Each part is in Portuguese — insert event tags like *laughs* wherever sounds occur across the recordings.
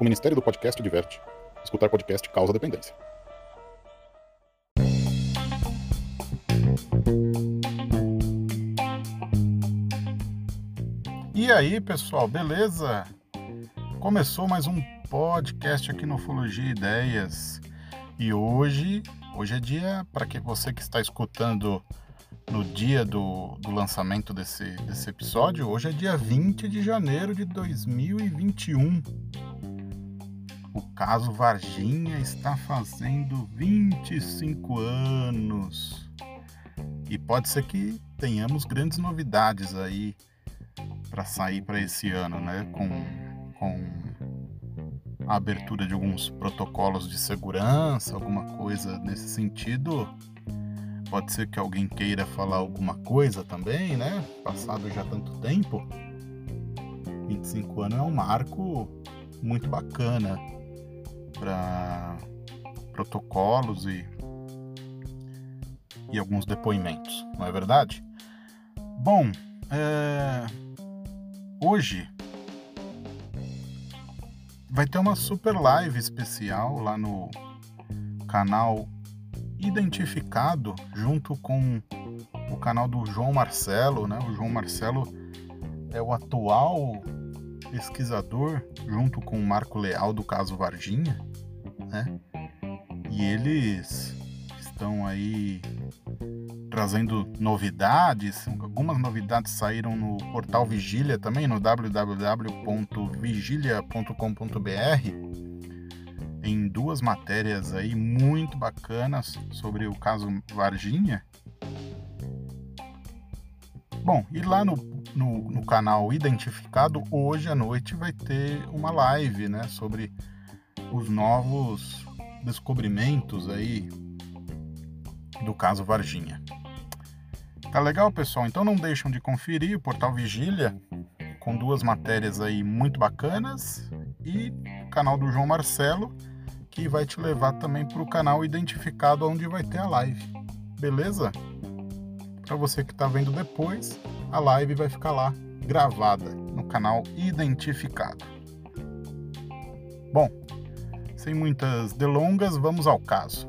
O Ministério do Podcast diverte. Escutar podcast causa dependência. E aí, pessoal, beleza? Começou mais um podcast aqui no Ufologia Ideias. E hoje, hoje é dia para que você que está escutando no dia do, do lançamento desse, desse episódio, hoje é dia 20 de janeiro de 2021. O caso Varginha está fazendo 25 anos. E pode ser que tenhamos grandes novidades aí para sair para esse ano, né? Com, com a abertura de alguns protocolos de segurança, alguma coisa nesse sentido. Pode ser que alguém queira falar alguma coisa também, né? Passado já tanto tempo. 25 anos é um marco muito bacana para protocolos e, e alguns depoimentos, não é verdade? Bom, é, hoje vai ter uma super live especial lá no canal Identificado, junto com o canal do João Marcelo, né? O João Marcelo é o atual pesquisador, junto com o Marco Leal do caso Varginha, né? E eles estão aí trazendo novidades. Algumas novidades saíram no portal Vigília também, no www.vigilia.com.br, em duas matérias aí muito bacanas sobre o caso Varginha. Bom, e lá no, no, no, canal Identificado, hoje à noite vai ter uma live né, sobre os novos descobrimentos aí do caso Varginha. Tá legal, pessoal? Então não deixam de conferir o portal Vigília com duas matérias aí muito bacanas e o canal do João Marcelo que vai te levar também para o canal identificado onde vai ter a live. Beleza? Para você que está vendo depois, a live vai ficar lá gravada no canal identificado. Sem muitas delongas, vamos ao caso.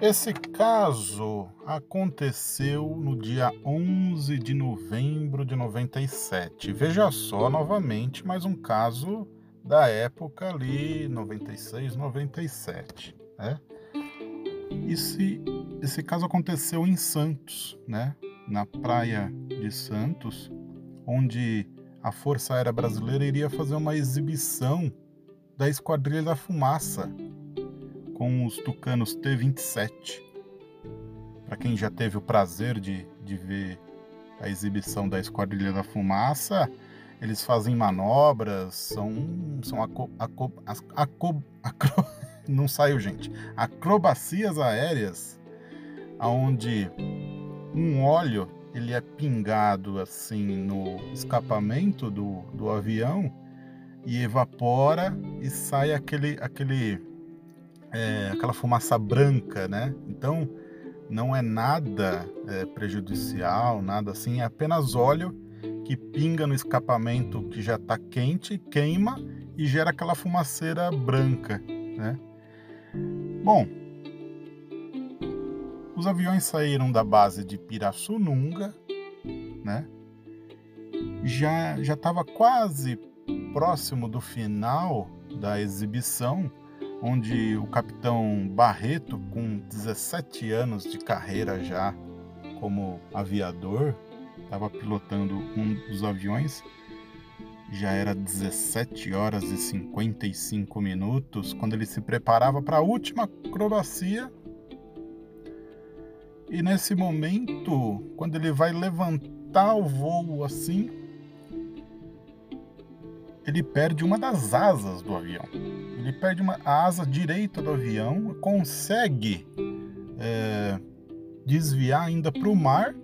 Esse caso aconteceu no dia 11 de novembro de 97. Veja só novamente mais um caso da época ali 96, 97, né? Esse, esse caso aconteceu em Santos, né? Na praia de Santos, onde a Força Aérea Brasileira iria fazer uma exibição da Esquadrilha da Fumaça, com os tucanos T-27. Para quem já teve o prazer de, de ver a exibição da Esquadrilha da Fumaça, eles fazem manobras, são, são aco, aco, aco, acro, *laughs* não saiu gente, acrobacias aéreas, aonde um óleo ele é pingado assim no escapamento do, do avião e evapora e sai aquele, aquele é, aquela fumaça branca, né? Então não é nada é, prejudicial, nada assim, é apenas óleo que pinga no escapamento que já está quente, queima e gera aquela fumaceira branca, né? Bom, os aviões saíram da base de Pirassununga, né? Já já estava quase próximo do final da exibição onde o capitão Barreto, com 17 anos de carreira já como aviador, estava pilotando um dos aviões. Já era 17 horas e 55 minutos quando ele se preparava para a última acrobacia. E nesse momento, quando ele vai levantar o voo assim, ele perde uma das asas do avião. Ele perde uma, a asa direita do avião, consegue é, desviar ainda para o mar,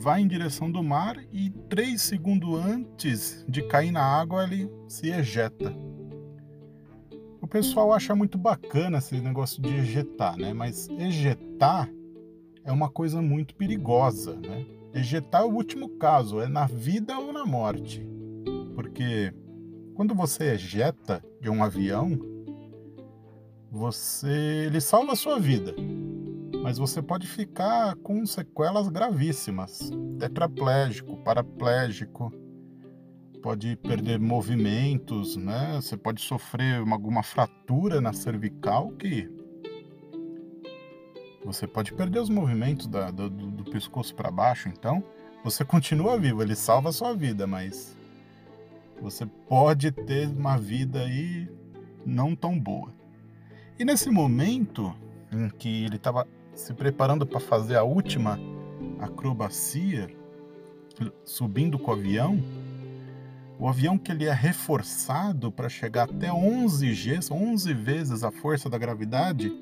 vai em direção do mar e três segundos antes de cair na água ele se ejeta. pessoal acha muito bacana esse negócio de ejetar, né? Mas ejetar é uma coisa muito perigosa, né? Ejetar é o último caso, é na vida ou na morte. Porque quando você ejeta de um avião, você ele salva a sua vida, mas você pode ficar com sequelas gravíssimas, tetraplégico, paraplégico, pode perder movimentos, né? Você pode sofrer uma, alguma fratura na cervical que você pode perder os movimentos da, do, do pescoço para baixo, então você continua vivo, ele salva a sua vida, mas você pode ter uma vida aí não tão boa. E nesse momento em que ele estava se preparando para fazer a última acrobacia, subindo com o avião, o avião que ele é reforçado para chegar até 11 G, 11 vezes a força da gravidade,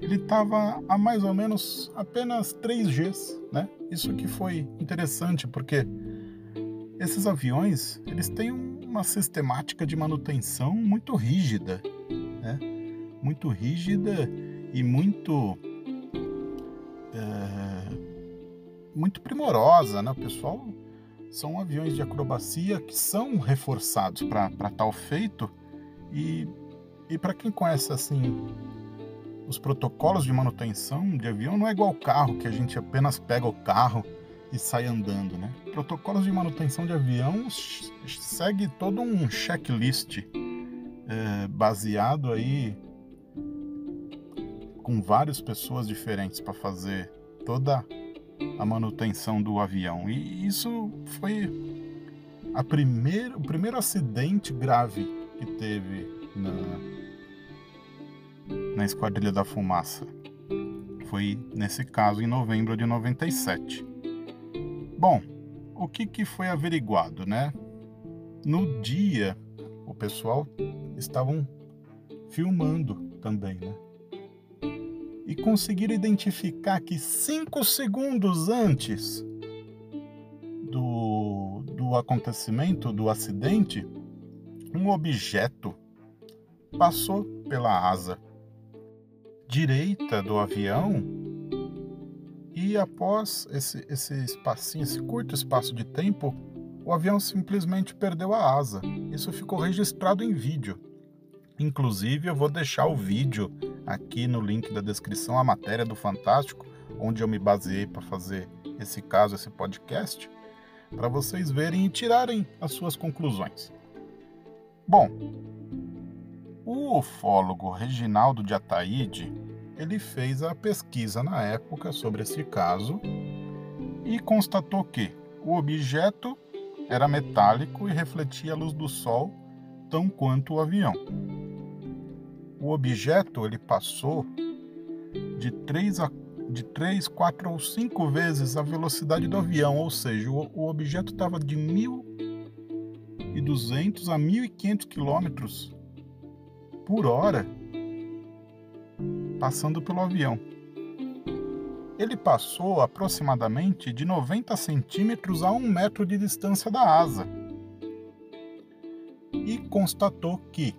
ele estava a mais ou menos apenas 3 Gs, né? Isso que foi interessante porque esses aviões eles têm uma sistemática de manutenção muito rígida, né? Muito rígida e muito é, muito primorosa, né? O pessoal são aviões de acrobacia que são reforçados para tal feito e, e para quem conhece assim os protocolos de manutenção de avião não é igual carro, que a gente apenas pega o carro e sai andando, né? Protocolos de manutenção de avião segue todo um checklist é, baseado aí com várias pessoas diferentes para fazer toda a manutenção do avião. E isso foi a primeira, o primeiro acidente grave que teve na, na Esquadrilha da Fumaça. Foi nesse caso em novembro de 97. Bom, o que, que foi averiguado, né? No dia, o pessoal estavam filmando também, né? E conseguiram identificar que cinco segundos antes do, do acontecimento, do acidente, um objeto passou pela asa direita do avião e após esse, esse espacinho, esse curto espaço de tempo, o avião simplesmente perdeu a asa. Isso ficou registrado em vídeo. Inclusive, eu vou deixar o vídeo aqui no link da descrição, a matéria do Fantástico, onde eu me baseei para fazer esse caso, esse podcast, para vocês verem e tirarem as suas conclusões. Bom, o ufólogo Reginaldo de Ataíde, ele fez a pesquisa na época sobre esse caso e constatou que o objeto era metálico e refletia a luz do sol tão quanto o avião. O objeto ele passou de 3 a de 3, 4 ou 5 vezes a velocidade do avião, ou seja, o, o objeto estava de 1.200 a 1.500 quilômetros por hora passando pelo avião. Ele passou aproximadamente de 90 centímetros a um metro de distância da asa e constatou que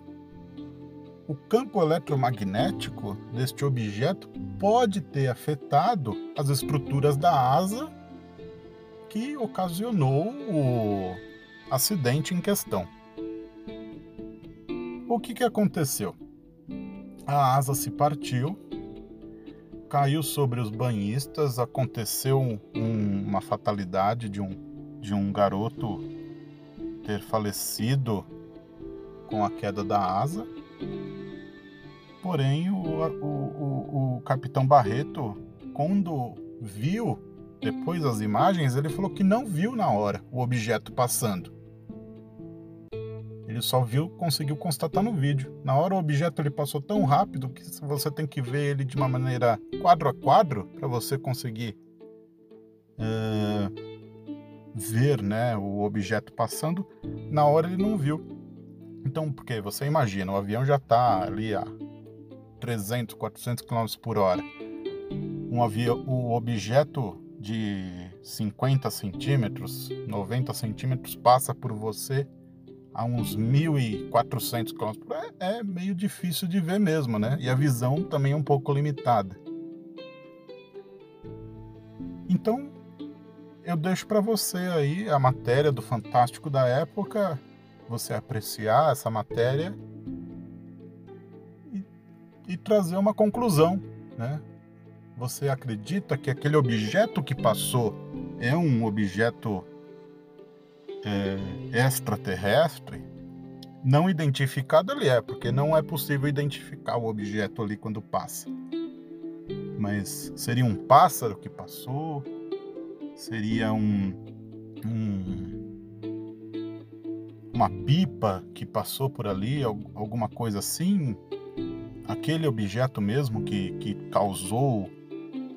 o campo eletromagnético deste objeto pode ter afetado as estruturas da asa que ocasionou o acidente em questão. O que, que aconteceu? A asa se partiu, caiu sobre os banhistas, aconteceu um, uma fatalidade de um, de um garoto ter falecido com a queda da asa. Porém, o, o, o, capitão Barreto, quando viu depois as imagens, ele falou que não viu na hora o objeto passando. Ele só viu, conseguiu constatar no vídeo. Na hora o objeto ele passou tão rápido que você tem que ver ele de uma maneira quadro a quadro para você conseguir uh, ver, né, o objeto passando. Na hora ele não viu. Então, porque você imagina, o avião já está ali a 300, 400 km por hora. Um avião, o objeto de 50 centímetros, 90 centímetros passa por você a uns 1.400 km é, é meio difícil de ver mesmo, né? E a visão também é um pouco limitada. Então, eu deixo para você aí a matéria do Fantástico da época, você apreciar essa matéria e, e trazer uma conclusão, né? Você acredita que aquele objeto que passou é um objeto é, extraterrestre? Não identificado ele é, porque não é possível identificar o objeto ali quando passa. Mas seria um pássaro que passou? Seria um, um uma pipa que passou por ali, alguma coisa assim? Aquele objeto mesmo que, que causou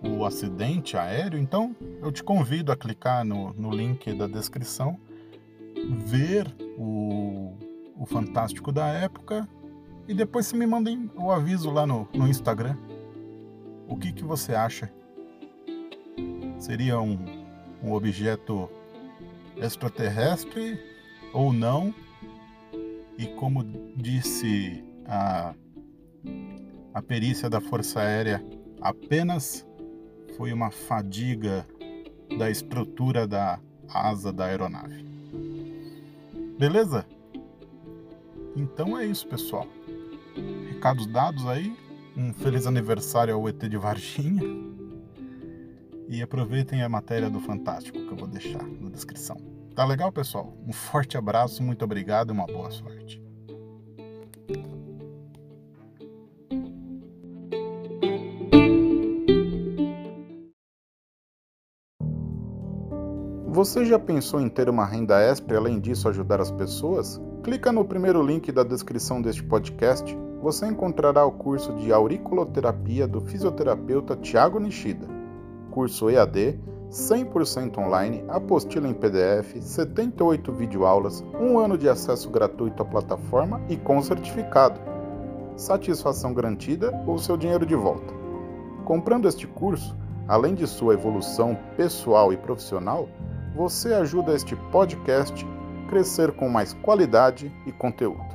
o acidente aéreo, então eu te convido a clicar no, no link da descrição, ver o, o Fantástico da época e depois você me mandem o aviso lá no, no Instagram. O que, que você acha? Seria um, um objeto extraterrestre ou não? E como disse a, a perícia da Força Aérea, apenas foi uma fadiga da estrutura da asa da aeronave. Beleza? Então é isso, pessoal. Recados dados aí. Um feliz aniversário ao ET de Varginha. E aproveitem a matéria do Fantástico que eu vou deixar na descrição. Tá legal, pessoal? Um forte abraço, muito obrigado e uma boa sorte. Você já pensou em ter uma renda extra e além disso ajudar as pessoas? Clica no primeiro link da descrição deste podcast. Você encontrará o curso de auriculoterapia do fisioterapeuta Tiago Nishida. Curso EAD, 100% online, apostila em PDF, 78 videoaulas, um ano de acesso gratuito à plataforma e com certificado. Satisfação garantida ou seu dinheiro de volta. Comprando este curso, além de sua evolução pessoal e profissional, você ajuda este podcast a crescer com mais qualidade e conteúdo.